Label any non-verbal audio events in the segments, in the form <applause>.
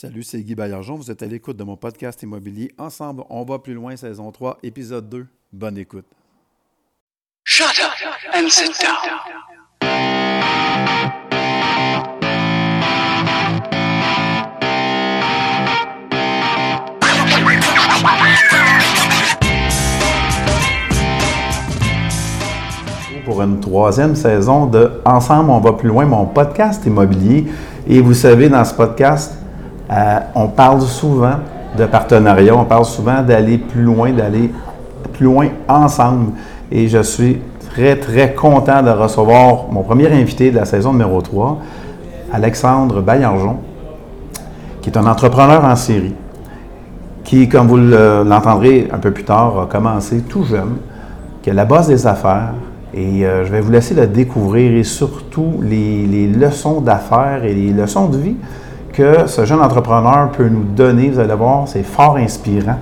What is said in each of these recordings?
Salut, c'est Guy Baillargeon. Vous êtes à l'écoute de mon podcast immobilier. Ensemble, on va plus loin, saison 3, épisode 2. Bonne écoute. Shut up and sit down. Pour une troisième saison de Ensemble, on va plus loin, mon podcast immobilier. Et vous savez, dans ce podcast, euh, on parle souvent de partenariat, on parle souvent d'aller plus loin, d'aller plus loin ensemble. Et je suis très, très content de recevoir mon premier invité de la saison numéro 3, Alexandre Baillargeon, qui est un entrepreneur en série, qui, comme vous l'entendrez un peu plus tard, a commencé tout jeune, qui a la base des affaires. Et euh, je vais vous laisser le découvrir et surtout les, les leçons d'affaires et les leçons de vie que ce jeune entrepreneur peut nous donner. Vous allez voir, c'est fort inspirant.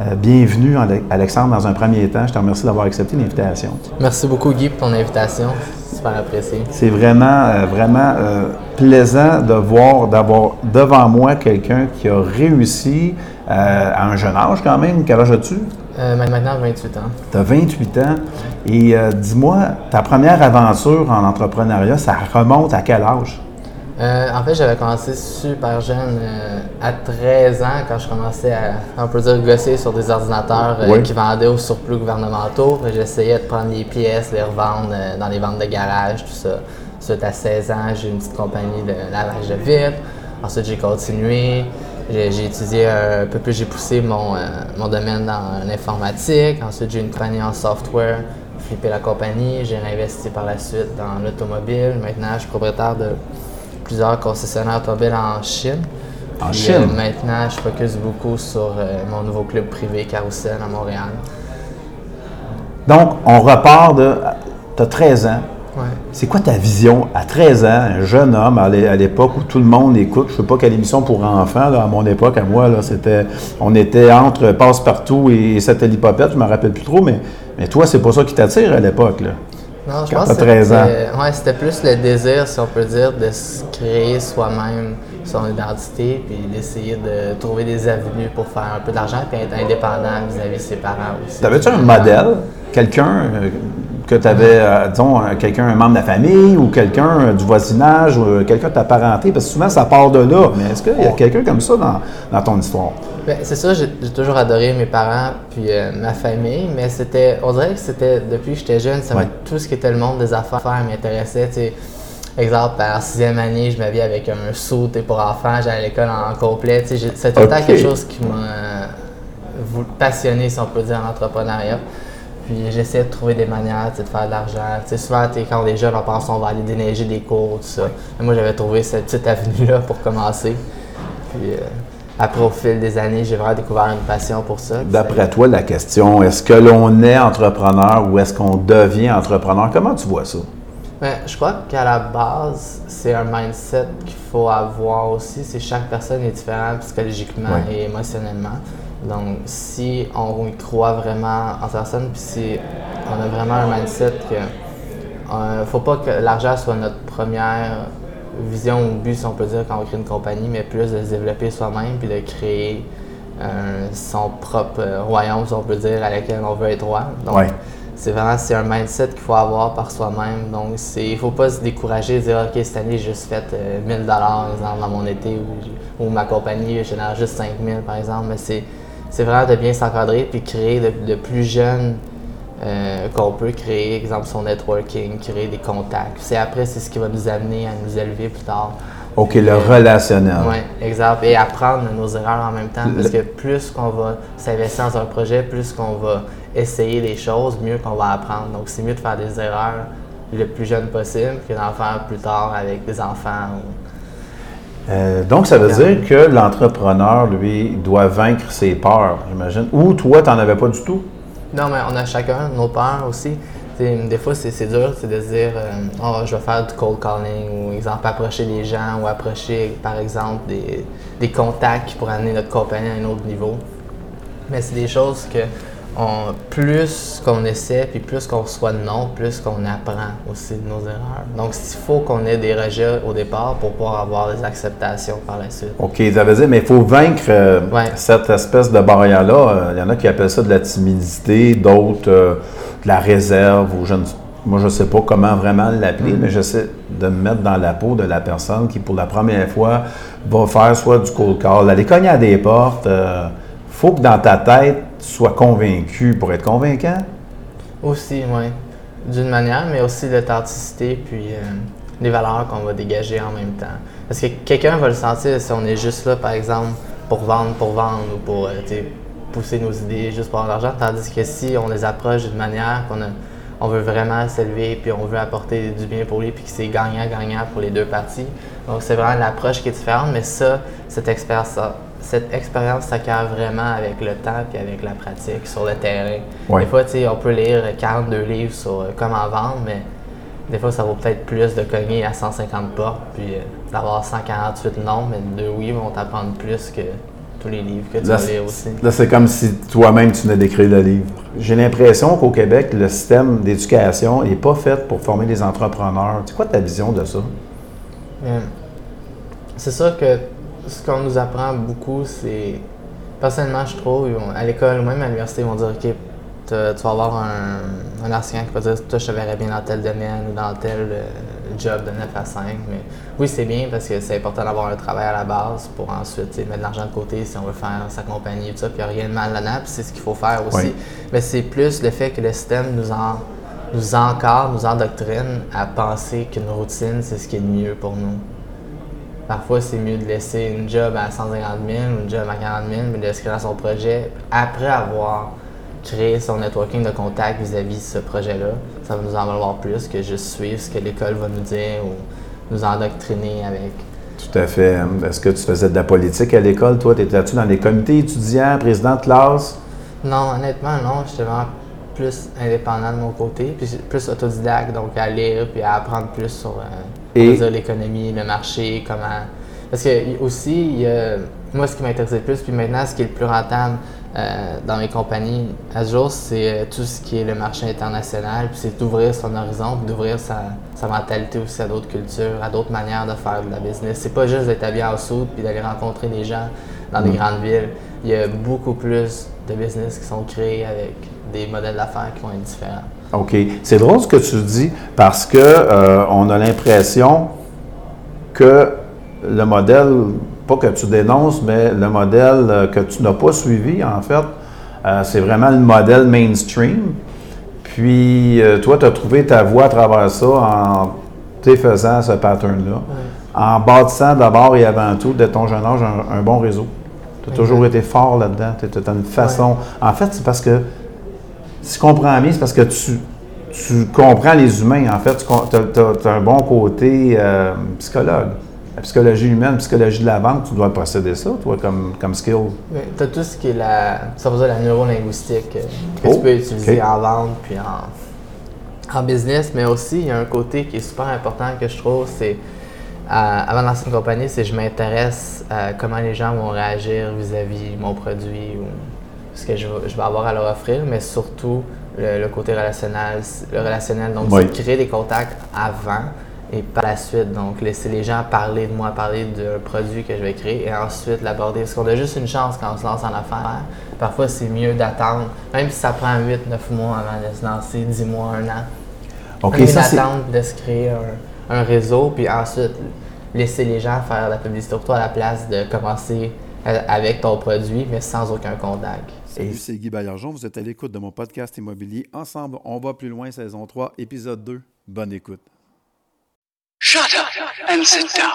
Euh, bienvenue, Alexandre, dans un premier temps. Je te remercie d'avoir accepté l'invitation. Merci beaucoup, Guy, pour ton invitation. Super apprécié. C'est vraiment, euh, vraiment euh, plaisant de voir, d'avoir devant moi quelqu'un qui a réussi à un jeune âge quand même. Quel âge as-tu? maintenant, 28 ans. Tu as 28 ans. Et dis-moi, ta première aventure en entrepreneuriat, ça remonte à quel âge? Euh, en fait, j'avais commencé super jeune, euh, à 13 ans, quand je commençais à, on peut dire, gosser sur des ordinateurs euh, qui vendaient au surplus gouvernementaux. J'essayais de prendre les pièces, les revendre dans les ventes de garage, tout ça. Ensuite, à 16 ans, j'ai une petite compagnie de lavage de vitres. Ensuite, j'ai continué. J'ai étudié un peu plus, j'ai poussé mon, mon domaine dans l'informatique. Ensuite, j'ai une compagnie en software, flippé la compagnie. J'ai réinvesti par la suite dans l'automobile. Maintenant, je suis propriétaire de plusieurs concessionnaires automobiles en Chine. En Chine? Euh, maintenant, je focus beaucoup sur euh, mon nouveau club privé Carousel à Montréal. Donc, on repart de. Tu as 13 ans. C'est quoi ta vision à 13 ans, un jeune homme à l'époque où tout le monde écoute, je ne sais pas quelle émission pour enfants, à mon époque, à moi, là, c'était, on était entre Passe-Partout et Satellite-Popette, je ne me rappelle plus trop, mais, mais toi, c'est pas ça qui t'attire à l'époque. Là. Non, je pense que ouais, c'était plus le désir, si on peut dire, de se créer soi-même son identité, puis d'essayer de trouver des avenues pour faire un peu d'argent, puis être indépendant vis-à-vis de ses parents aussi. T'avais-tu un modèle, quelqu'un euh, que tu avais, euh, disons, quelqu'un, un membre de la famille ou quelqu'un euh, du voisinage ou quelqu'un de ta parenté? Parce que souvent, ça part de là. Mais est-ce qu'il y a quelqu'un comme ça dans, dans ton histoire? Ben, c'est ça, j'ai, toujours adoré mes parents puis ma famille, mais c'était, on dirait que c'était depuis que j'étais jeune, ça tout ce qui était le monde des affaires m'intéressait. Exemple, en sixième année, je m'habillais avec un saut pour enfants, j'allais à l'école en complet. C'est tout le temps quelque chose qui m'a passionné, si on peut dire, en entrepreneuriat. Puis j'essaie de trouver des manières de faire de l'argent. souvent, quand on est jeune, on pense qu'on va aller déneiger des cours, tout ça. moi, j'avais trouvé cette petite avenue-là pour commencer. Puis euh, après, au fil des années, j'ai vraiment découvert une passion pour ça. D'après toi, la question, est-ce que l'on est entrepreneur ou est-ce qu'on devient entrepreneur? Comment tu vois ça? Ben, je crois qu'à la base, c'est un mindset qu'il faut avoir aussi. C'est chaque personne est différente psychologiquement et émotionnellement. Donc, si on y croit vraiment en personne, puis si on a vraiment un mindset que ne euh, faut pas que l'argent soit notre première vision ou but, si on peut dire, quand on crée une compagnie, mais plus de se développer soi-même puis de créer euh, son propre royaume, si on peut dire, à lequel on veut être roi. Donc, c'est vraiment c'est un mindset qu'il faut avoir par soi-même. Donc, il ne faut pas se décourager et dire OK, cette année, j'ai juste fait 1000 euh, dollars dans mon été ou, ma compagnie génère juste 5000 par exemple. Mais c'est vraiment de bien s'encadrer puis créer de, plus jeune euh, qu'on peut créer, exemple, son networking, créer des contacts. C'est après, c'est ce qui va nous amener à nous élever plus tard. OK, le relationnel. Oui, exact. Et apprendre nos erreurs en même temps. Parce que plus qu'on va s'investir dans un projet, plus qu'on va essayer des choses, mieux qu'on va apprendre. Donc, c'est mieux de faire des erreurs le plus jeune possible que d'en faire plus tard avec des enfants. Euh, donc, ça veut dire que l'entrepreneur, lui, doit vaincre ses peurs, j'imagine. Ou toi, tu n'en avais pas du tout? Non, mais on a chacun nos peurs aussi. des fois, c'est dur de se dire euh, oh, je vais faire du cold calling ou, exemple, approcher les gens ou approcher, par exemple, des, des contacts pourraient amener notre compagnie à un autre niveau. Mais c'est des choses que plus qu'on essaie, puis plus qu'on reçoit de non, plus qu'on apprend aussi de nos erreurs. Donc, il faut qu'on ait des rejets au départ pour pouvoir avoir des acceptations par la suite. OK, ça veut dire, mais il faut vaincre euh, cette espèce de barrière-là. Euh, il y en a qui appellent ça de la timidité, d'autres euh, de la réserve, ou je ne moi, je ne sais pas comment vraiment l'appeler, mm. mais j'essaie de me mettre dans la peau de la personne qui, pour la première fois, va faire soit du cold call, aller cogner à des portes. Il faut que dans ta tête, soit convaincu pour être convaincant? Aussi, oui. D'une manière, mais aussi l'authenticité, puis euh, les valeurs qu'on va dégager en même temps. Parce que quelqu'un va le sentir si on est juste là, par exemple, pour vendre, pour vendre, ou pour euh, pousser nos idées juste pour avoir de l'argent, tandis que si on les approche d'une manière qu'on on veut vraiment s'élever, puis on veut apporter du bien pour lui, puis que c'est gagnant-gagnant pour les deux parties. Donc, c'est vraiment l'approche qui est différente, mais ça, cette expérience cette expérience s'acquiert vraiment avec le temps et avec la pratique sur le terrain. Des fois, on peut lire 42 livres sur euh, comment vendre, mais des fois, ça vaut peut-être plus de cogner à 150 portes, puis euh, d'avoir 148 non, mais deux oui vont t'apprendre plus que tous les livres que tu là, lire aussi. Là, c'est comme si toi-même, tu venais d'écrire le livre. J'ai l'impression qu'au Québec, le système d'éducation n'est pas fait pour former des entrepreneurs. C'est quoi ta vision de ça? Euh, c'est sûr que ce qu'on nous apprend beaucoup, c'est. Personnellement, je trouve, à l'école ou même à l'université, ils vont dire OK, tu vas avoir un, un enseignant qui va dire Toi, je te verrais bien dans tel domaine ou dans tel euh, job de 9 à 5. Mais oui, c'est bien parce que c'est important d'avoir un travail à la base pour ensuite mettre de l'argent de côté si on veut faire sa compagnie et tout ça. Puis il n'y a rien de mal là-dedans, c'est ce qu'il faut faire aussi. Mais c'est plus le fait que le système nous en nous encadre, nous endoctrine à penser qu'une routine, c'est ce qui est le mieux pour nous. Parfois, c'est mieux de laisser une job à 150 000 ou une job à 40 000, mais de se créer son projet après avoir créé son networking de contact vis-à-vis de ce projet-là. Ça va nous en valoir plus que juste suivre ce que l'école va nous dire ou nous endoctriner avec. Tout à fait. Est-ce que tu faisais de la politique à l'école? Toi, étais-tu dans les comités étudiants, président de classe? Non, honnêtement, non. J'étais vraiment plus indépendant de mon côté, puis plus autodidacte, donc à lire puis à apprendre plus sur euh, l'économie, le marché, comment. Parce que aussi, moi, ce qui m'intéressait le plus, puis maintenant, ce qui est le plus rentable euh, dans mes compagnies à ce jour, c'est euh, tout ce qui est le marché international, puis c'est d'ouvrir son horizon, puis d'ouvrir sa, sa, mentalité aussi à d'autres cultures, à d'autres manières de faire de la business. C'est pas juste d'être habillé en soude puis d'aller rencontrer des gens dans des mm. grandes villes. Il y a beaucoup plus de business qui sont créés avec des modèles d'affaires qui vont être différents. OK? C'est drôle ce que tu dis parce que euh, on a l'impression que le modèle, pas que tu dénonces, mais le modèle euh, que tu n'as pas suivi, en fait, euh, c'est vraiment le modèle mainstream. Puis toi, tu as trouvé ta voie à travers ça en faisant ce pattern-là. En bâtissant d'abord et avant tout, de ton jeune âge, un, bon réseau. Tu as toujours été fort là-dedans. Tu as une façon. En fait, c'est parce que si je comprends bien, c'est parce que tu, tu comprends les humains. En fait, tu as, un bon côté euh, psychologue. La psychologie humaine, la psychologie de la vente, tu dois posséder ça, toi, comme, comme skill. Tu as tout ce qui est la, ça veut dire la neurolinguistique euh, que tu oh, peux utiliser en vente puis en, en, business, mais aussi, il y a un côté qui est super important que je trouve, c'est euh, avant de lancer une compagnie, c'est je m'intéresse à comment les gens vont réagir vis-à-vis -vis mon produit ou ce que je, vais avoir à leur offrir, mais surtout le, côté relationnel, le relationnel. Donc, c'est créer des contacts avant et par la suite. Donc, laisser les gens parler de moi, parler d'un produit que je vais créer et ensuite l'aborder. Parce qu'on a juste une chance quand on se lance en affaires. Parfois, c'est mieux d'attendre, même si ça prend 8, 9 mois avant de se lancer, 10 mois, un an. OK, ça d'attendre de se créer un, un réseau, puis ensuite laisser les gens faire la publicité pour toi à la place de commencer euh, avec ton produit, mais sans aucun contact. Salut, c'est Guy Baillargeon. Vous êtes à l'écoute de mon podcast immobilier. Ensemble, on va plus loin, saison 3, épisode 2. Bonne écoute. Shut up and sit down.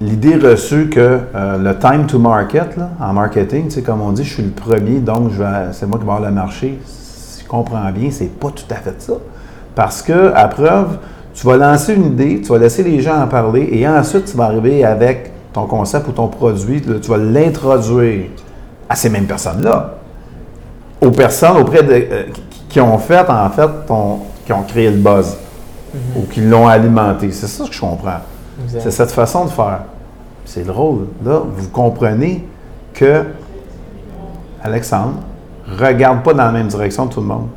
L'idée reçue que euh, le time to market, en marketing, comme on dit, je suis le premier, donc c'est moi qui vais avoir le marché. Si je comprends bien, c'est pas tout à fait ça. Parce que, à preuve, tu vas lancer une idée, tu vas laisser les gens en parler, et ensuite, tu vas arriver avec ton concept ou ton produit, tu vas l'introduire à ces mêmes personnes-là. Aux personnes auprès de, euh, qui ont fait, en fait, qui ont créé le buzz ou qui l'ont alimenté. C'est ça que je comprends. C'est cette façon de faire. C'est drôle. Là, vous comprenez que Alexandre regarde pas dans la même direction que tout le monde.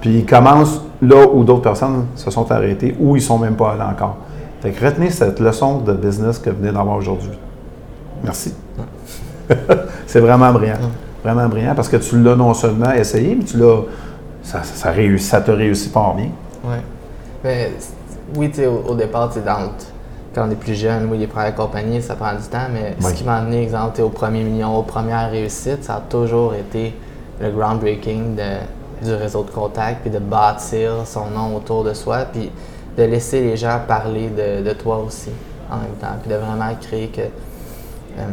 Puis il commence là où d'autres personnes se sont arrêtées ou ils sont même pas allés encore. Fait que retenez cette leçon de business que vous venez d'avoir aujourd'hui. Merci. <laughs> c'est vraiment brillant. Vraiment brillant parce que tu l'as non seulement essayé, mais tu l'as. Ça, ça, réussit, ça te réussit pas bien. Oui. Mais oui, tu sais, au, départ, tu dans quand on est plus jeune, oui, les premières compagnies, ça prend du temps, mais ce qui m'a amené, exemple, au premier million, aux premières réussites, ça a toujours été le groundbreaking du réseau de contact, puis de bâtir son nom autour de soi, puis de laisser les gens parler de, toi aussi en même temps, puis de vraiment créer que euh,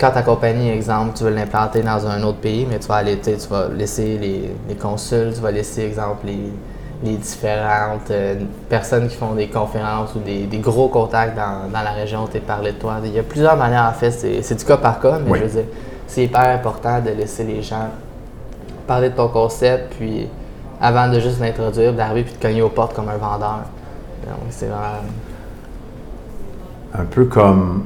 quand ta compagnie, exemple, tu veux l'implanter dans un autre pays, mais tu vas aller, tu vas laisser les, les consuls, tu vas laisser, exemple, les les différentes euh, personnes qui font des conférences ou des, gros contacts dans, la région t'es parlé de toi. Il y a plusieurs manières à faire, c'est du cas par cas, mais je veux dire, c'est hyper important de laisser les gens parler de ton concept, puis avant de juste l'introduire, d'arriver puis de cogner aux portes comme un vendeur. Donc, c'est vraiment. Un peu comme.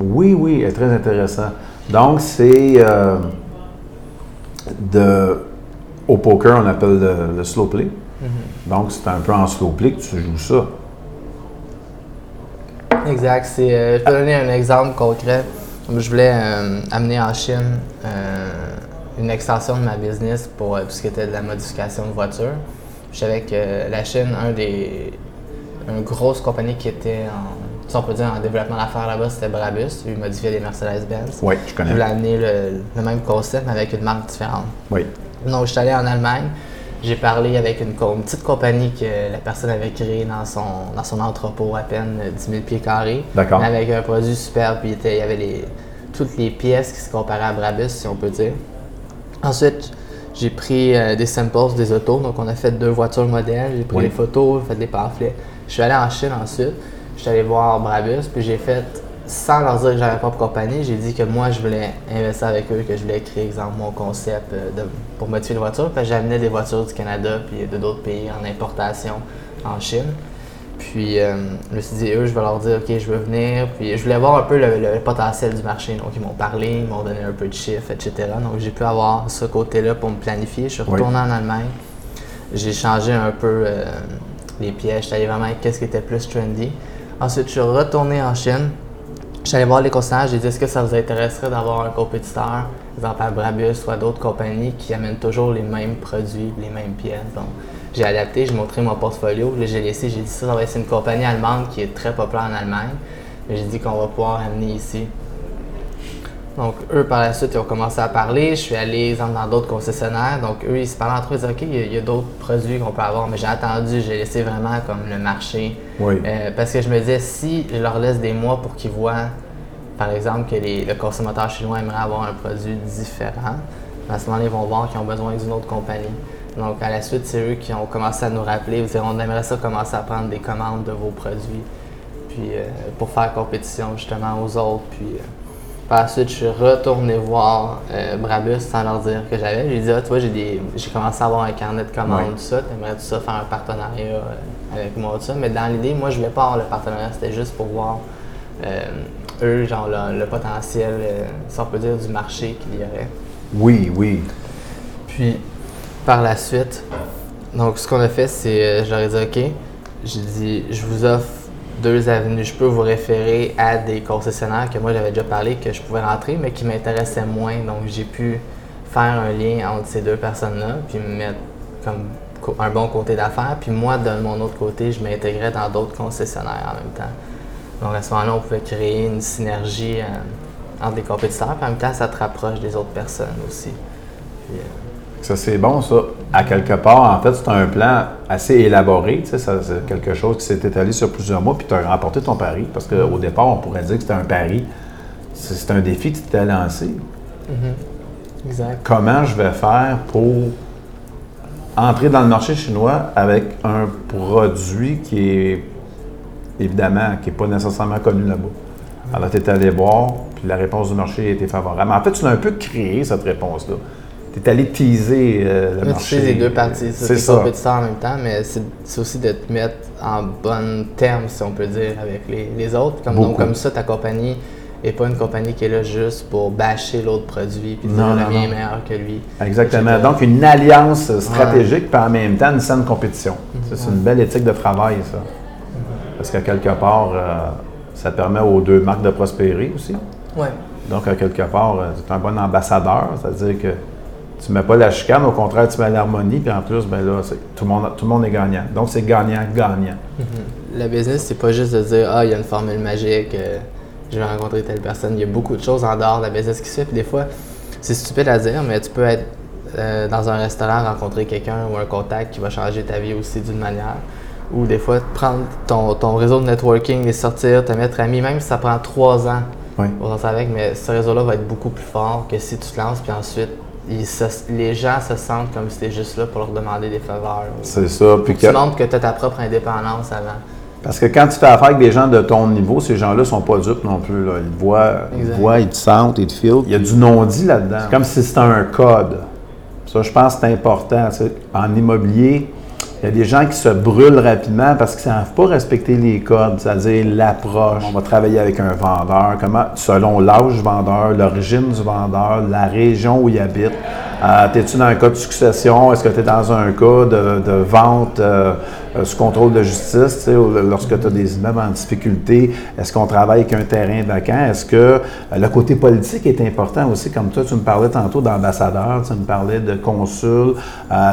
Oui, oui, très intéressant. Donc, c'est. Euh, de. Au poker, on appelle le slow play. Donc, c'est un peu en slow play que tu joues ça. Exact. Euh, je peux donner un exemple concret. Je voulais euh, amener en Chine euh, une extension de ma business pour tout ce qui était de la modification de voitures. Je savais que la Chine, un des, une grosse compagnie qui était en, si on peut dire, en développement d'affaires là-bas, c'était Brabus. Ils modifiaient des Mercedes-Benz. Oui, je connais. Je voulais amener le, le, même concept, mais avec une marque différente. Oui. Donc, je suis allé en Allemagne. J'ai parlé avec une, petite compagnie que la personne avait créée dans son, dans son entrepôt à peine 10 000 pieds carrés. D'accord. Avec un produit superbe, puis il y avait les, toutes les pièces qui se comparaient à Brabus, si on peut dire. Ensuite, j'ai pris euh, des samples des autos. Donc, on a fait deux voitures modèles. J'ai pris les photos, fait des pamphlets. Je suis allé en Chine ensuite. Je suis allé voir Brabus, puis j'ai fait sans leur dire que j'avais pas de compagnie, j'ai dit que moi, je voulais investir avec eux, que je voulais créer, exemple, mon concept euh, pour modifier les voitures. Puis j'amenais des voitures du Canada puis de d'autres pays en importation en Chine. Puis euh, je me suis dit, eux, je vais leur dire, OK, je veux venir. Puis je voulais voir un peu le, potentiel du marché. Donc, ils m'ont parlé, ils m'ont donné un peu de chiffres, etc. Donc, j'ai pu avoir ce côté-là pour me planifier. Je suis retourné en Allemagne. J'ai changé un peu euh, les pièges. J'étais vraiment qu'est-ce qui était plus trendy. Ensuite, je suis retourné en Chine. J'allais voir les concessionnaires, j'ai dit est-ce que ça vous intéresserait d'avoir un compétiteur, exemple à Brabus, soit d'autres compagnies qui amènent toujours les mêmes produits, les mêmes pièces? Donc, j'ai adapté, j'ai montré mon portfolio, j'ai laissé, j'ai dit ça, ça va être une compagnie allemande qui est très populaire en Allemagne. J'ai dit qu'on va pouvoir amener ici. Donc, eux, par la suite, ils ont commencé à parler. Je suis allé, exemple, dans d'autres concessionnaires. Donc, eux, ils se parlaient entre eux. Ils disaient, OK, il y a, d'autres produits qu'on peut avoir. Mais j'ai attendu, j'ai laissé vraiment comme le marché. Oui. Euh, parce que je me disais, si je leur laisse des mois pour qu'ils voient, par exemple, que les, le consommateur chinois aimerait avoir un produit différent, à ce moment-là, ils vont voir qu'ils ont besoin d'une autre compagnie. Donc, à la suite, c'est eux qui ont commencé à nous rappeler. Ils disaient, on aimerait ça commencer à prendre des commandes de vos produits. Puis, euh, pour faire compétition justement aux autres. Puis, euh, par la suite, je suis retourné voir euh, Brabus sans leur dire que j'avais. J'ai dit, ah, tu vois, j'ai, j'ai commencé à avoir un carnet de commandes, tout ça. T'aimerais tout ça faire un partenariat euh, avec moi, tout ça. Mais dans l'idée, moi, je voulais pas avoir le partenariat. C'était juste pour voir euh, eux, genre, le, potentiel, si on peut dire, du marché qu'il y aurait. Oui, oui. Puis, par la suite, donc, ce qu'on a fait, c'est, je leur ai dit, OK, j'ai dit, je vous offre deux avenues. Je peux vous référer à des concessionnaires que moi j'avais déjà parlé que je pouvais rentrer, mais qui m'intéressaient moins. Donc j'ai pu faire un lien entre ces deux personnes-là, puis me mettre comme un bon côté d'affaires. Puis moi, de mon autre côté, je m'intégrais dans d'autres concessionnaires en même temps. Donc à ce moment-là, on pouvait créer une synergie euh, entre des compétiteurs, puis en même temps, ça te rapproche des autres personnes aussi. Euh, ça, c'est bon, ça. À quelque part, en fait, c'est un plan assez élaboré. C'est quelque chose qui s'est étalé sur plusieurs mois, puis tu as remporté ton pari. Parce qu'au départ, on pourrait dire que c'était un pari. C'est un défi que tu t'es lancé. Mm-hmm. Exact. Comment je vais faire pour entrer dans le marché chinois avec un produit qui est, évidemment, qui n'est pas nécessairement connu là-bas? Alors, tu es allé voir, puis la réponse du marché était favorable. Mais en fait, tu l'as un peu créé, cette réponse-là. Tu es allé teaser euh, le marché. Tu sais les deux parties. C'est C'est ça. compétiteur en même temps, mais c'est c'est aussi de te mettre en bon terme, si on peut dire, avec les, les autres. Comme, donc, comme ça, ta compagnie n'est pas une compagnie qui est là juste pour bâcher l'autre produit puis dire le mien est meilleur que lui. Exactement. Donc, une alliance stratégique, puis en même temps, une saine compétition. Ça, C'est une belle éthique de travail, ça. Parce qu'à quelque part, euh, ça permet aux deux marques de prospérer aussi. Ouais. Donc, à quelque part, tu es un bon ambassadeur, c'est-à-dire que tu ne mets pas la chicane, au contraire, tu mets l'harmonie, puis en plus, ben là, c'est- tout, le monde, tout le monde est gagnant. Donc, c'est gagnant-gagnant. Le business, c'est pas juste de dire Ah, il y a une formule magique, euh, je vais rencontrer telle personne. Il y a beaucoup de choses en dehors de la business qui se fait. Puis des fois, c'est stupide à dire, mais tu peux être euh, dans un restaurant, rencontrer quelqu'un ou un contact qui va changer ta vie aussi d'une manière. Ou des fois, prendre ton, ton réseau de networking, les sortir, te mettre ami, même si ça prend trois ans Oui. pour lancer avec, mais ce réseau-là va être beaucoup plus fort que si tu te lances, puis ensuite, ils se- les gens se sentent comme si tu juste là pour leur demander des faveurs. C'est ça. Puis Tu que- montres que tu as ta propre indépendance avant. parce que quand tu fais affaire avec des gens de ton niveau, ces gens-là sont pas dupes non plus. là. Ils te voient, ils, voient, ils te sentent, ils te filent. Il y a du non-dit là-dedans. C'est comme si c'était un code. Ça, je pense que c'est important. En immobilier, il y a des gens qui se brûlent rapidement parce qu'ils ne savent pas respecter les codes, c'est-à-dire l'approche. On va travailler avec un vendeur, comment, selon l'âge du vendeur, l'origine du vendeur, la région où il habite. Euh, T'es-tu dans un cas de succession? Est-ce que tu es dans un cas de, vente euh, euh, sous contrôle de justice? Lorsque tu as des immeubles en difficulté, est-ce qu'on travaille avec un terrain vacant? Est-ce que euh, le côté politique est important aussi? Comme toi, tu me parlais tantôt d'ambassadeur, tu me parlais de consul,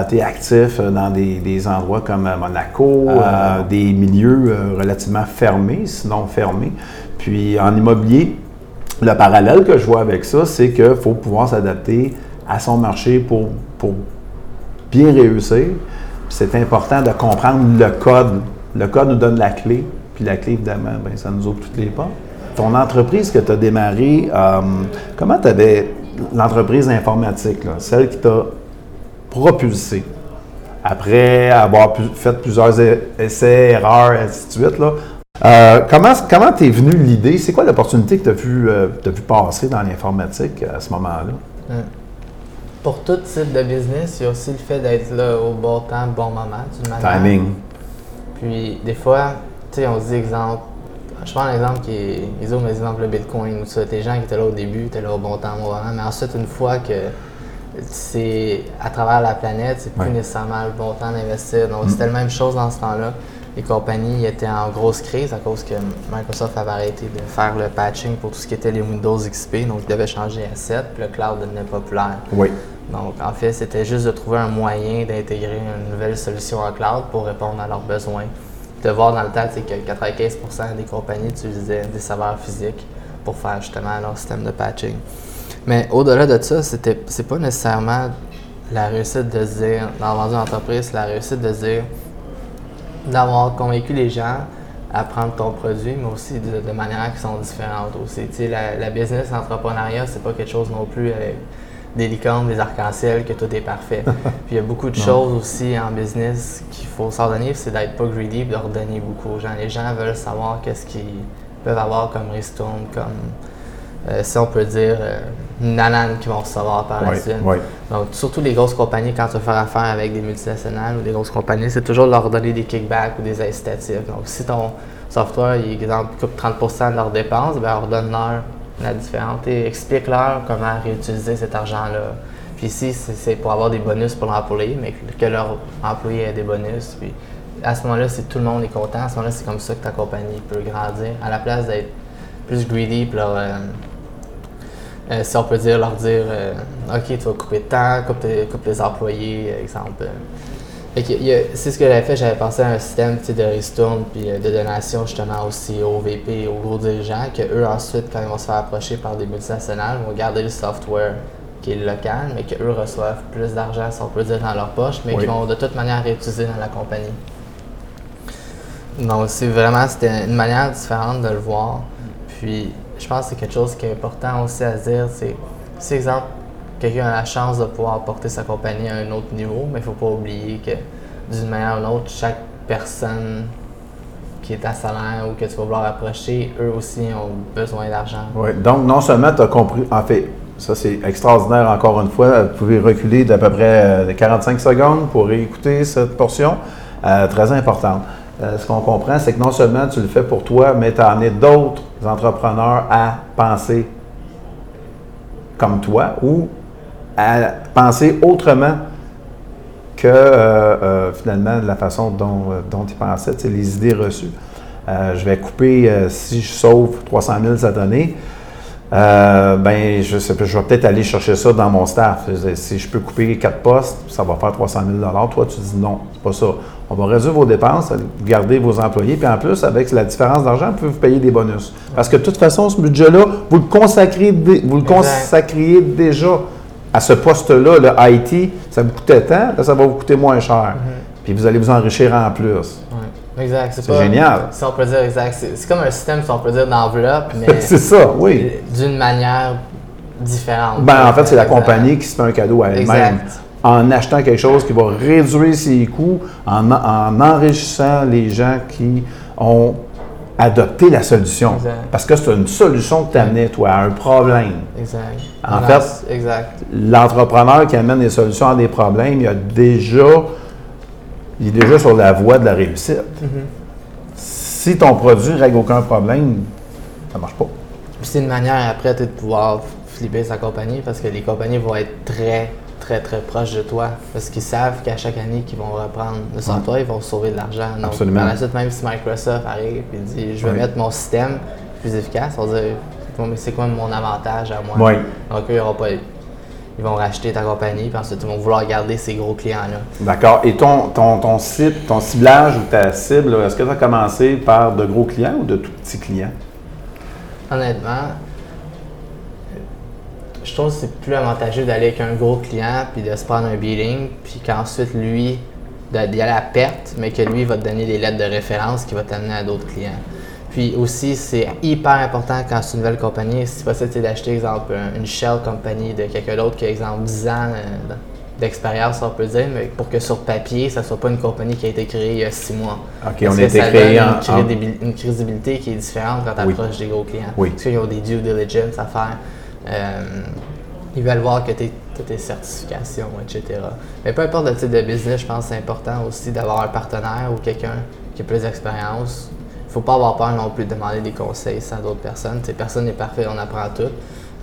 tu es actif euh, dans des, des endroits comme euh, Monaco, euh, des milieux euh, relativement fermés, sinon fermés. Puis en immobilier, le parallèle que je vois avec ça, c'est qu'il faut pouvoir s'adapter à son marché pour, pour bien réussir. C'est important de comprendre le code. Le code nous donne la clé, puis la clé, évidemment, ben, ça nous ouvre toutes les portes. Ton entreprise que tu as démarrée, euh, comment tu avais l'entreprise informatique, celle qui t'a propulsé après avoir fait plusieurs e- essais, erreurs, ainsi de suite, euh, comment comment t'es venu l'idée? C'est quoi l'opportunité que tu as euh, t'as vu passer dans l'informatique à ce moment-là? Pour tout type de business, il y a aussi le fait d'être là au bon temps, bon moment. Timing. Puis des fois, tu sais, on se dit exemple, je prends un exemple qui est, ils ont l'exemple le Bitcoin ou ça, des gens qui étaient là au début, étaient là au bon temps, au bon moment, mais ensuite une fois que c'est à travers la planète, c'est plus Ouais. nécessairement le bon temps d'investir. Donc c'était la même chose dans ce temps-là. Les compagnies étaient en grosse crise à cause que Microsoft avait arrêté de faire le patching pour tout ce qui était les Windows XP, donc ils devaient changer à 7, puis le cloud devenait populaire. Oui. Donc, en fait, c'était juste de trouver un moyen d'intégrer une nouvelle solution en cloud pour répondre à leurs besoins. De voir dans le temps sais, que 95% des compagnies utilisaient des serveurs physiques pour faire justement leur système de patching. Mais au-delà de ça, c'était, c'est pas nécessairement la réussite de se dire, dans une entreprise, c'est la réussite de dire, d'avoir convaincu les gens à prendre ton produit, mais aussi de, de manières qui sont différentes aussi. Tu sais, la, la business, l'entrepreneuriat, c'est pas quelque chose non plus avec des licornes, des arcs-en-ciel, que tout est parfait. <laughs> Puis il y a beaucoup de choses aussi en business qu'il faut s'en donner, c'est d'être pas greedy et de leur donner beaucoup aux gens. Les gens veulent savoir qu'est-ce qu'ils peuvent avoir comme ristourne, comme, euh, si on peut dire, euh, nanane qu'ils vont recevoir par la Oui, suite. oui. Donc, surtout les grosses compagnies, quand tu veux faire affaire avec des multinationales ou des grosses compagnies, c'est toujours de leur donner des kickbacks ou des incitatifs. Donc, si ton software, il, exemple, coupe 30% de leurs dépenses, ben, redonne-leur la différence et explique-leur comment réutiliser cet argent-là. Puis ici, c'est pour avoir des bonus pour l'employé, mais que, leur employé ait des bonus. Puis à ce moment-là, si tout le monde est content, à ce moment-là, c'est comme ça que ta compagnie peut grandir. À la place d'être plus greedy, puis leur, euh, euh, si on peut dire, leur dire euh, OK, tu vas couper de temps, coupe, tes- coupe les employés, euh, exemple. A- c'est ce que j'avais fait, j'avais pensé à un système de ristourne puis euh, de donation justement aussi aux VP, aux gros dirigeants, que eux ensuite, quand ils vont se faire approcher par des multinationales, vont garder le software qui est local, mais qu'eux reçoivent plus d'argent, si on peut dire, dans leur poche, mais Oui. qu'ils vont de toute manière réutiliser dans la compagnie. Donc, c'est vraiment, c'était une manière différente de le voir. Puis, je pense que c'est quelque chose qui est important aussi à dire, c'est, si exemple, quelqu'un a la chance de pouvoir porter sa compagnie à un autre niveau, mais il ne faut pas oublier que d'une manière ou d'une autre, chaque personne qui est à salaire ou que tu vas vouloir approcher, eux aussi ont besoin d'argent. Oui. Donc, non seulement tu as compris, en fait, Ça, c'est extraordinaire encore une fois. Vous pouvez reculer d'à peu près 45 euh, secondes pour écouter cette portion. Euh, très importante. Euh, ce qu'on comprend, c'est que non seulement tu le fais pour toi, mais tu as amené d'autres entrepreneurs à penser comme toi ou à penser autrement que finalement la façon dont, dont ils pensaient, les idées reçues. je vais couper, si je sauve 300 000 cette année, euh, ben, je sais je vais peut-être aller chercher ça dans mon staff. Si je peux couper quatre postes, ça va faire 300 000 Toi, tu dis non, c'est pas ça. On va réduire vos dépenses, garder vos employés, puis en plus, avec la différence d'argent, vous pouvez vous payer des bonus. Parce que de toute façon, ce budget-là, vous le consacrez, vous le consacriez déjà à ce poste-là, le IT, ça vous coûtait tant, là, ça va vous coûter moins cher. Mm-hmm. Puis vous allez vous enrichir en plus. Exact. C'est génial. Si on peut dire exact. C'est comme un système, si on peut dire, d'enveloppe, <laughs> mais. c'est ça, oui. D'une manière différente. Ben, en fait, c'est la compagnie qui se fait un cadeau à elle-même. En achetant quelque chose qui va réduire ses coûts, en, en enrichissant les gens qui ont adopté la solution. Parce que c'est une solution que tu amenais, toi, à un problème. Exact. En fait, l'entrepreneur qui amène des solutions à des problèmes, il a déjà il est déjà sur la voie de la réussite. Si ton produit ne règle aucun problème, ça ne marche pas. C'est une manière après de pouvoir flipper sa compagnie parce que les compagnies vont être très, très, très proches de toi parce qu'ils savent qu'à chaque année qu'ils vont reprendre le emploi, ils vont sauver de l'argent. Absolument. la suite, même si Microsoft arrive et dit Je vais mettre mon système plus efficace, on va dire c'est quoi mon avantage à moi? Oui. Donc, il n'y aura pas ils vont racheter ta compagnie, puis ensuite ils vont vouloir garder ces gros clients-là. D'accord. Et ton, ton, ton, site, ton ciblage ou ta cible, est-ce que tu as commencé par de gros clients ou de tout petits clients? Honnêtement, je trouve que c'est plus avantageux d'aller avec un gros client puis de se prendre un billing, puis qu'ensuite lui, d'y aller à perte, mais que lui va te donner des lettres de référence qui va t'amener à d'autres clients. Puis aussi, c'est hyper important quand c'est une nouvelle compagnie, si possible, c'est d'acheter, exemple, une shell company de quelqu'un d'autre qui a, exemple, 10 ans euh, d'expérience, on peut dire, mais pour que sur papier, ça ne soit pas une compagnie qui a été créée il y a 6 mois. OK, on a été créé en, une, crédibilité qui est différente quand tu approches des gros clients. Oui. Parce qu'ils ont des due diligence à faire. Euh, ils veulent voir que tu as tes certifications, etc. Mais peu importe le type de business, je pense que c'est important aussi d'avoir un partenaire ou quelqu'un qui a plus d'expérience faut pas avoir peur non plus de demander des conseils à d'autres personnes. personne n'est parfait, on apprend tout.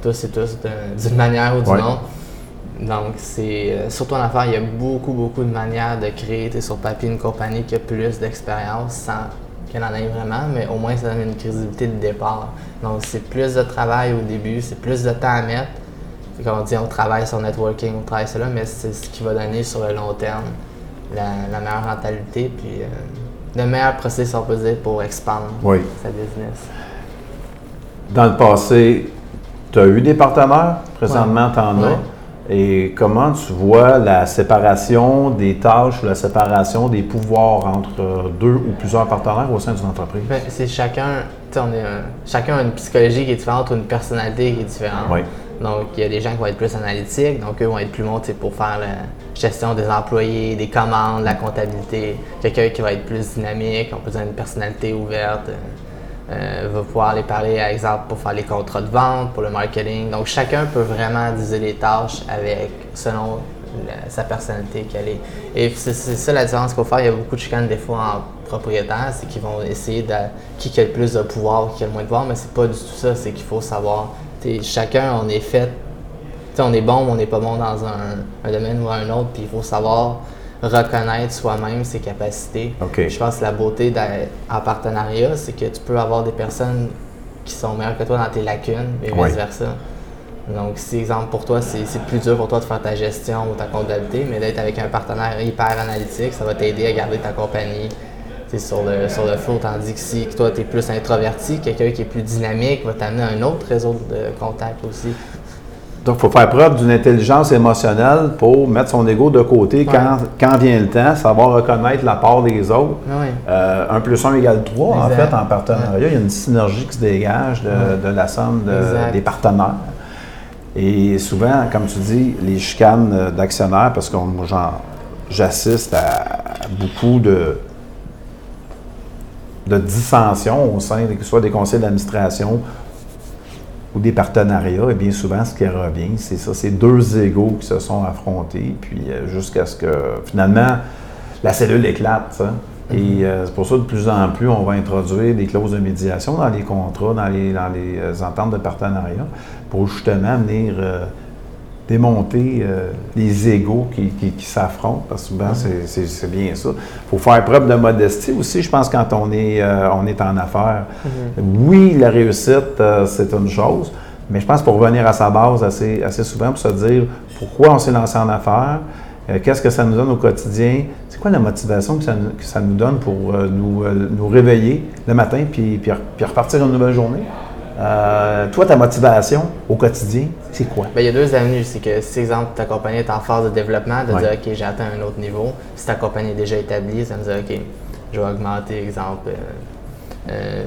Tous et tous d'une manière ou d'une autre. Donc, c'est euh, surtout en affaires, il y a beaucoup, beaucoup de manières de créer sur papier une compagnie qui a plus d'expérience sans qu'elle en ait vraiment, mais au moins ça donne une crédibilité de départ. Donc, c'est plus de travail au début, c'est plus de temps à mettre. Comme on dit, on travaille sur networking, on travaille cela, mais c'est ce qui va donner sur le long terme la, meilleure rentabilité. Puis, euh, le meilleur processus, on peut dire, pour expandre sa business. Dans le passé, tu as eu des partenaires, présentement tu en as. Et comment tu vois la séparation des tâches, la séparation des pouvoirs entre deux ou plusieurs partenaires au sein d'une entreprise? Ben, c'est chacun, on est chacun a une psychologie qui est différente ou une personnalité qui est différente. Oui. Donc, il y a des gens qui vont être plus analytiques, donc eux vont être plus montés pour faire la gestion des employés, des commandes, la comptabilité. Quelqu'un qui va être plus dynamique, on peut dire une personnalité ouverte, euh, va pouvoir aller parler, par exemple, pour faire les contrats de vente, pour le marketing. Donc, chacun peut vraiment diviser les tâches avec, selon sa personnalité qu'elle est. Et c'est ça la différence qu'il faut faire. Il y a beaucoup de chicanes des fois en propriétaire, c'est qu'ils vont essayer de qui a le plus de pouvoir, qui a le moins de pouvoir, mais c'est pas du tout ça. C'est qu'il faut savoir chacun, on est fait, on est bon, mais on n'est pas bon dans un, domaine ou un autre, puis il faut savoir reconnaître soi-même ses capacités. Je pense que la beauté en partenariat, c'est que tu peux avoir des personnes qui sont meilleures que toi dans tes lacunes et vice-versa. Donc, si, exemple, pour toi, c'est plus dur pour toi de faire ta gestion ou ta comptabilité, mais d'être avec un partenaire hyper analytique, ça va t'aider à garder ta compagnie sur le, sur le flow, tandis que si toi, tu es plus introverti, quelqu'un qui est plus dynamique va t'amener un autre réseau de contacts aussi. Donc, il faut faire preuve d'une intelligence émotionnelle pour mettre son ego de côté quand, quand, vient le temps, savoir reconnaître la part des autres. Euh, un plus un égale trois, en fait, en partenariat. Il y a une synergie qui se dégage de, de la somme des partenaires. Et souvent, comme tu dis, les chicanes d'actionnaires, parce que j'assiste à beaucoup de, de dissension au sein, soit des conseils d'administration ou des partenariats, et bien souvent, ce qui revient, c'est ça, c'est deux égaux qui se sont affrontés, puis euh, jusqu'à ce que finalement la cellule éclate. Et mm-hmm. euh, c'est pour ça, de plus en plus, on va introduire des clauses de médiation dans les contrats, dans les, dans les euh, ententes de partenariat, pour justement venir démonter les égaux qui, s'affrontent, parce que souvent, c'est bien ça. Il faut faire preuve de modestie aussi, je pense, quand on est, on est en affaires. Mm-hmm. Oui, la réussite, c'est une chose, mais je pense pour revenir à sa base assez, assez souvent, pour se dire pourquoi on s'est lancé en affaires, euh, qu'est-ce que ça nous donne au quotidien, c'est quoi la motivation que ça, nous donne pour euh, euh, nous, réveiller le matin puis, puis, repartir une nouvelle journée? Toi, ta motivation au quotidien, c'est quoi? Bien, il y a deux avenues. C'est que si, exemple, ta compagnie est en phase de développement, de dire, OK, j'ai atteint un autre niveau. Si ta compagnie est déjà établie, ça me dit, OK, je vais augmenter, exemple,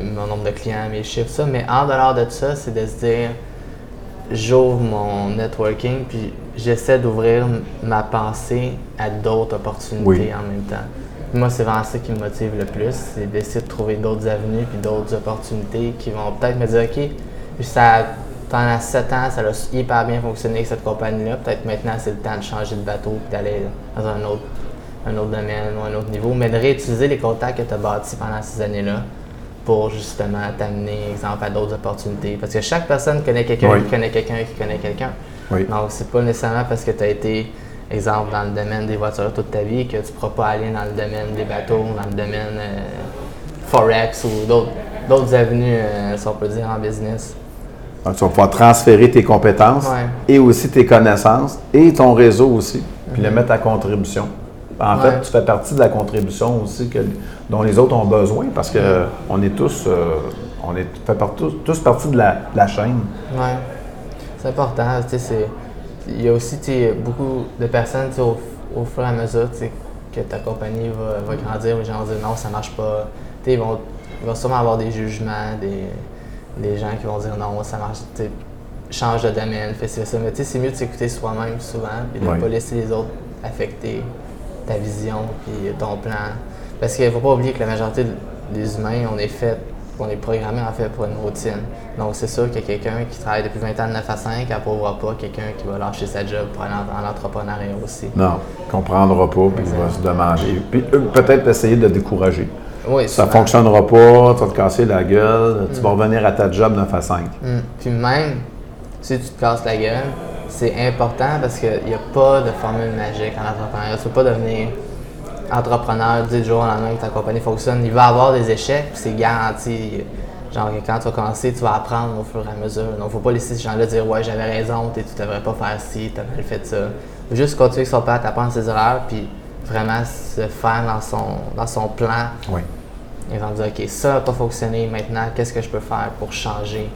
mon nombre de clients, mes chiffres, ça. Mais en dehors de ça, c'est de se dire, j'ouvre mon networking, puis j'essaie d'ouvrir ma pensée à d'autres opportunités en même temps. Moi, c'est vraiment ça qui me motive le plus, c'est d'essayer de trouver d'autres avenues puis d'autres opportunités qui vont peut-être me dire, OK, ça, pendant sept ans, ça a hyper bien fonctionné avec cette compagnie-là. Peut-être maintenant, c'est le temps de changer de bateau et d'aller dans un autre, un autre domaine ou un autre niveau. Mais de réutiliser les contacts que tu as bâtis pendant ces années-là pour justement t'amener, exemple, à d'autres opportunités. Parce que chaque personne connaît quelqu'un qui connaît quelqu'un qui connaît quelqu'un. Donc, c'est pas nécessairement parce que tu as été, exemple, dans le domaine des voitures toute ta vie que tu ne pourras pas aller dans le domaine des bateaux, dans le domaine euh, Forex ou d'autres avenues, euh, si on peut dire, en business. Donc, tu vas pouvoir transférer tes compétences et aussi tes connaissances et ton réseau aussi, puis le mhm. mettre à contribution. En fait, tu fais partie de la contribution aussi que, dont les autres ont besoin parce qu'on est tous, euh, on est, fait tous, partie de la, chaîne. Oui, c'est important. Il y a aussi beaucoup de personnes au, au, fur et à mesure que ta compagnie va, grandir, les gens vont dire non, ça marche pas. Ils vont, il va sûrement avoir des jugements, des, gens qui vont dire non, ça marche. Change de domaine, fais ça. Mais c'est mieux de s'écouter soi-même souvent et de ne pas laisser les autres affecter ta vision puis ton plan. Parce qu'il ne faut pas oublier que la majorité des humains, on est fait, on est programmé en fait pour une routine. Donc c'est sûr qu'il y a quelqu'un qui travaille depuis 20 ans de 9 à 5, elle ne pas quelqu'un qui va lâcher sa job pour aller en, entrepreneuriat aussi. Non, ne comprendra pas, puis il va se demander. Puis euh, peut-être essayer de décourager. Oui, ça ne fonctionnera pas, tu vas te casser la gueule, tu vas mm. revenir à ta job 9 à 5. Mm. Puis même si tu te casses la gueule, c'est important parce qu'il n'y a pas de formule magique en entrepreneuriat. Tu ne peux pas devenir entrepreneur du jour au lendemain que ta compagnie fonctionne. Il va y avoir des échecs, c'est garanti. Genre, quand tu vas commencer, tu vas apprendre au fur et à mesure. Donc, il ne faut pas laisser ces gens-là dire Ouais, j'avais raison, tu ne devrais pas faire ci, tu as mal fait ça. Juste continuer son patte, apprendre ses erreurs, puis vraiment se faire dans son, dans son plan. Oui. Ils vont dire Ok, ça n'a pas fonctionné, maintenant, qu'est-ce que je peux faire pour changer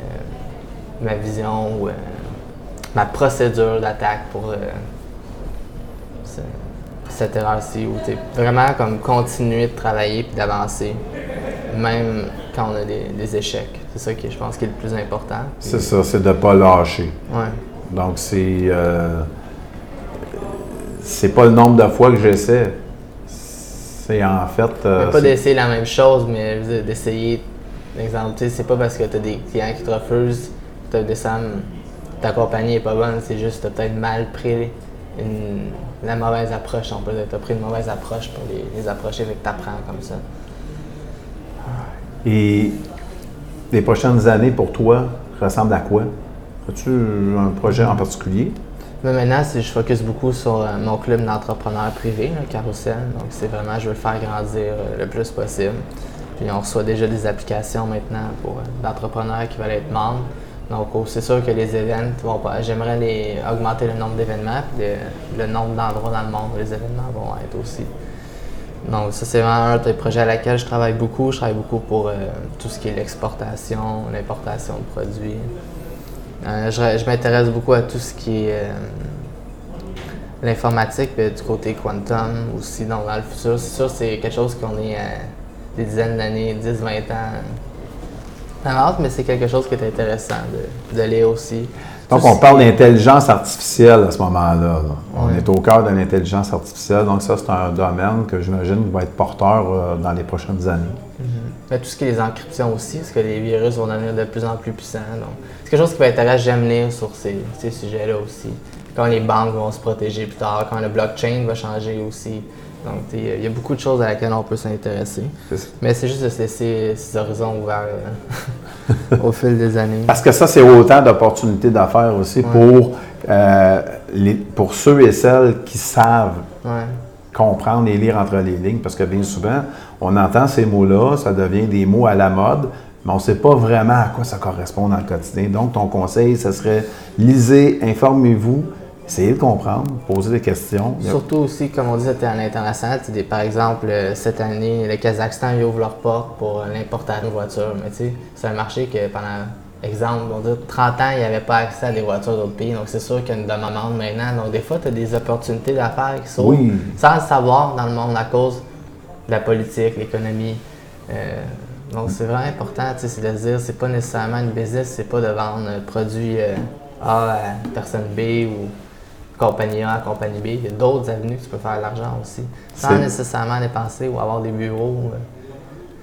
euh, ma vision ou. Euh, ma procédure d'attaque pour euh, cette erreur-ci, où tu vraiment comme continuer de travailler puis d'avancer, même quand on a des, échecs. C'est ça qui, je pense, qui est le plus important. C'est ça, c'est de ne pas lâcher. Ouais. Donc, c'est. Euh, c'est pas le nombre de fois que j'essaie. C'est en fait. Euh, pas d'essayer la même chose, mais d'essayer. Exemple, c'est pas parce que tu as des clients qui te refusent que tu descendre ta compagnie n'est pas bonne, c'est juste que tu as peut-être mal pris la mauvaise approche. On peut tu as pris une mauvaise approche pour les, approcher, avec que tu apprends comme ça. Et les prochaines années pour toi ressemblent à quoi? As-tu un projet en particulier? Mais maintenant, je focus beaucoup sur euh, mon club d'entrepreneurs privés, le Carousel. Donc, c'est vraiment, je veux le faire grandir euh, le plus possible. Puis, on reçoit déjà des applications maintenant pour euh, d'entrepreneurs qui veulent être membres. Donc, oh, c'est sûr que les événements vont pas. J'aimerais les, augmenter le nombre d'événements, le, nombre d'endroits dans le monde où les événements vont être aussi. Donc, ça, c'est vraiment un des projets à laquelle je travaille beaucoup. Je travaille beaucoup pour euh, tout ce qui est l'exportation, l'importation de produits. Euh, je, m'intéresse beaucoup à tout ce qui est euh, l'informatique, du côté quantum aussi. Donc, dans le futur, c'est sûr c'est quelque chose qu'on est des dizaines d'années, 10, 20 ans hâte, mais c'est quelque chose qui est intéressant de, de lire aussi. Donc, on parle d'intelligence artificielle à ce moment-là. On est au cœur de l'intelligence artificielle. Donc, ça, c'est un domaine que j'imagine va être porteur euh, dans les prochaines années. Mm-hmm. Mais tout ce qui est les encryptions aussi, parce que les virus vont devenir de plus en plus puissants. Donc, c'est quelque chose qui va être intéressant. J'aime lire sur ces, ces sujets-là aussi. Quand les banques vont se protéger plus tard, quand le blockchain va changer aussi. Donc, il y a beaucoup de choses à laquelle on peut s'intéresser. Mais c'est juste de se laisser ces horizons ouverts euh, <laughs> au fil des années. Parce que ça, c'est autant d'opportunités d'affaires aussi pour, euh, les, pour ceux et celles qui savent comprendre et lire entre les lignes. Parce que bien souvent, on entend ces mots-là, ça devient des mots à la mode, mais on ne sait pas vraiment à quoi ça correspond dans le quotidien. Donc, ton conseil, ce serait lisez, informez-vous, Essayez de comprendre, poser des questions. Surtout aussi, comme on dit, c'était à l'international. Par exemple, euh, cette année, le Kazakhstan ils ouvrent leurs portes pour l'importation de voitures. Mais tu sais, c'est un marché que pendant, exemple, on dit 30 ans, il n'y avait pas accès à des voitures d'autres pays. Donc c'est sûr qu'il y a une demande maintenant. Donc des fois, tu as des opportunités d'affaires qui sont sans le savoir dans le monde à cause de la politique, l'économie. Euh, donc c'est vraiment important, c'est de se dire, c'est pas nécessairement une business, c'est pas de vendre un produit euh, A à personne B ou compagnie A compagnie B. Il y a d'autres avenues que tu peux faire de l'argent aussi, sans nécessairement dépenser ou avoir des bureaux. Euh.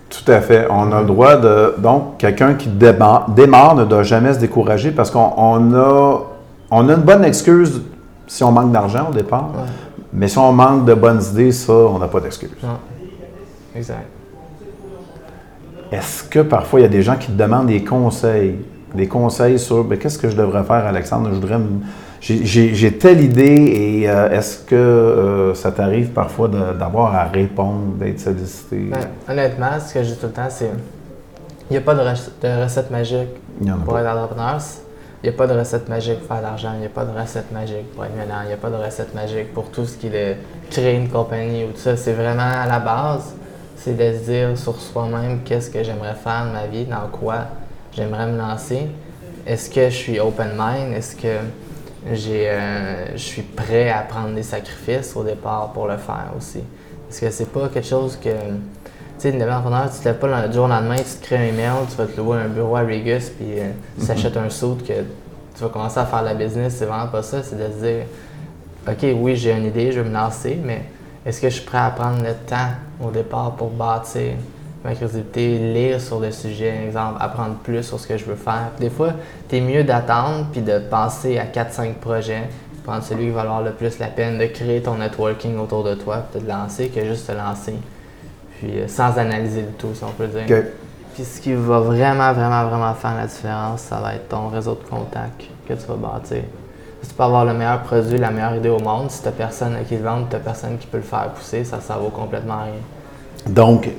Tout à fait. On a le droit de. Donc, quelqu'un qui démarre, ne doit jamais se décourager parce qu'on a, on a une bonne excuse si on manque d'argent au départ. Mais si on manque de bonnes idées, ça, on n'a pas d'excuse. Exact. Est-ce que parfois il y a des gens qui te demandent des conseils? Des conseils sur ben, qu'est-ce que je devrais faire, Alexandre? Je voudrais me j'ai telle idée et euh, est-ce que euh, ça t'arrive parfois d'avoir à répondre, d'être sollicité? Ben, honnêtement, ce que je dis tout le temps, c'est il n'y a pas de, recette magique pour être entrepreneur. Il n'y a pas de recette magique pour faire de l'argent. Il n'y a pas de recette magique pour être millionnaire. Il n'y a pas de recette magique pour tout ce qui est de créer une compagnie ou tout ça. C'est vraiment à la base, c'est de se dire sur soi-même qu'est-ce que j'aimerais faire de ma vie, dans quoi j'aimerais me lancer. Est-ce que je suis open mind? Est-ce que euh, je suis prêt à prendre des sacrifices au départ pour le faire aussi. Parce que c'est pas quelque chose que. Tu sais, une entrepreneur, tu te lèves pas le jour au lendemain, tu te crées un email, tu vas te louer un bureau à Regus, puis euh, tu s'achètes un saut que tu vas commencer à faire de la business. C'est vraiment pas ça. C'est de se dire, OK, oui, j'ai une idée, je vais me lancer, mais est-ce que je suis prêt à prendre le temps au départ pour bâtir ma crédibilité, lire sur le sujet, exemple, apprendre plus sur ce que je veux faire. des fois, tu es mieux d'attendre puis de penser à 4-5 projets, prendre celui qui va valoir le plus la peine, de créer ton networking autour de toi, puis de te lancer, que juste te lancer. Puis euh, sans analyser le tout, si on peut dire. Puis ce qui va vraiment, vraiment, vraiment faire la différence, ça va être ton réseau de contacts que tu vas bâtir. Si tu peux avoir le meilleur produit, la meilleure idée au monde, si tu personne à qui le vendre, tu personne qui peut le faire pousser, ça, ça vaut complètement rien. Donc,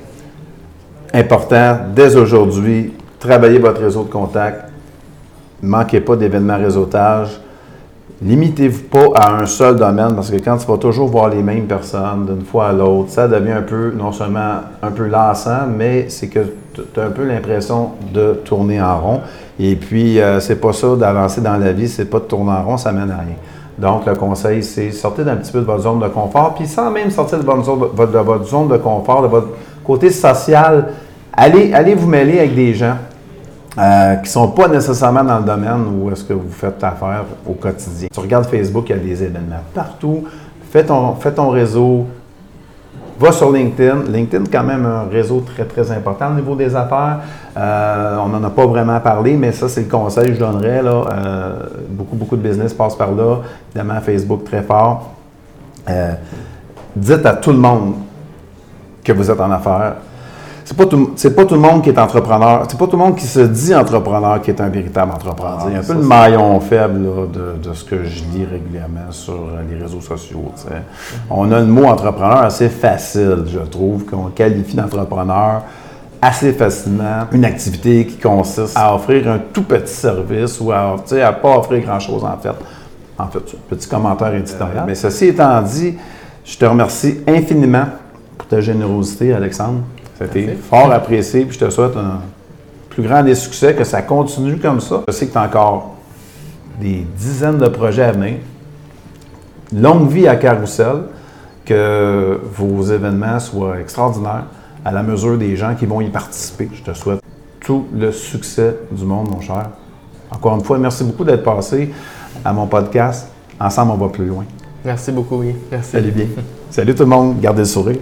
important, dès aujourd'hui, travaillez votre réseau de contacts. Manquez pas d'événements réseautage. Limitez-vous pas à un seul domaine parce que quand tu vas toujours voir les mêmes personnes d'une fois à l'autre, ça devient un peu, non seulement un peu lassant, mais c'est que tu as un peu l'impression de tourner en rond. Et puis, euh, c'est pas ça d'avancer dans la vie, c'est pas de tourner en rond, ça mène à rien. Donc, le conseil, c'est sortir d'un petit peu de votre zone de confort, puis sans même sortir de votre zone de, votre zone de confort, de votre côté social, allez, allez vous mêler avec des gens euh, qui ne sont pas nécessairement dans le domaine où est-ce que vous faites affaire au quotidien. Tu regardes Facebook, il y a des événements partout. Fais ton, ton réseau. Va sur LinkedIn. LinkedIn, quand même, un réseau très, très important au niveau des affaires. Euh, on n'en a pas vraiment parlé, mais ça, c'est le conseil que je donnerais. Là. Euh, beaucoup, beaucoup de business passent par là. Évidemment, Facebook, très fort. dites à tout le monde que vous êtes en affaires c'est pas tout, pas tout le monde qui est entrepreneur. C'est pas tout le monde qui se dit entrepreneur qui est un véritable entrepreneur. Ah, il y a un peu le maillon faible de, ce que je lis régulièrement sur les réseaux sociaux. On a le mot entrepreneur assez facile, je trouve, qu'on qualifie d'entrepreneur assez facilement une activité qui consiste à offrir un tout petit service ou à ne pas offrir grand-chose en fait. En fait, petit commentaire éditorial. Mais ceci étant dit, je te remercie infiniment ta générosité, Alexandre. C'était fort apprécié, puis je te souhaite un plus grand des succès, que ça continue comme ça. Je sais que tu as encore des dizaines de projets à venir. Longue vie à Carousel, que vos événements soient extraordinaires à la mesure des gens qui vont y participer. Je te souhaite tout le succès du monde, mon cher. Encore une fois, merci beaucoup d'être passé à mon podcast. Ensemble, on va plus loin. Merci beaucoup, oui. Merci. Salut bien. <laughs> Salut tout le monde. Gardez le sourire.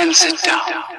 and sit down.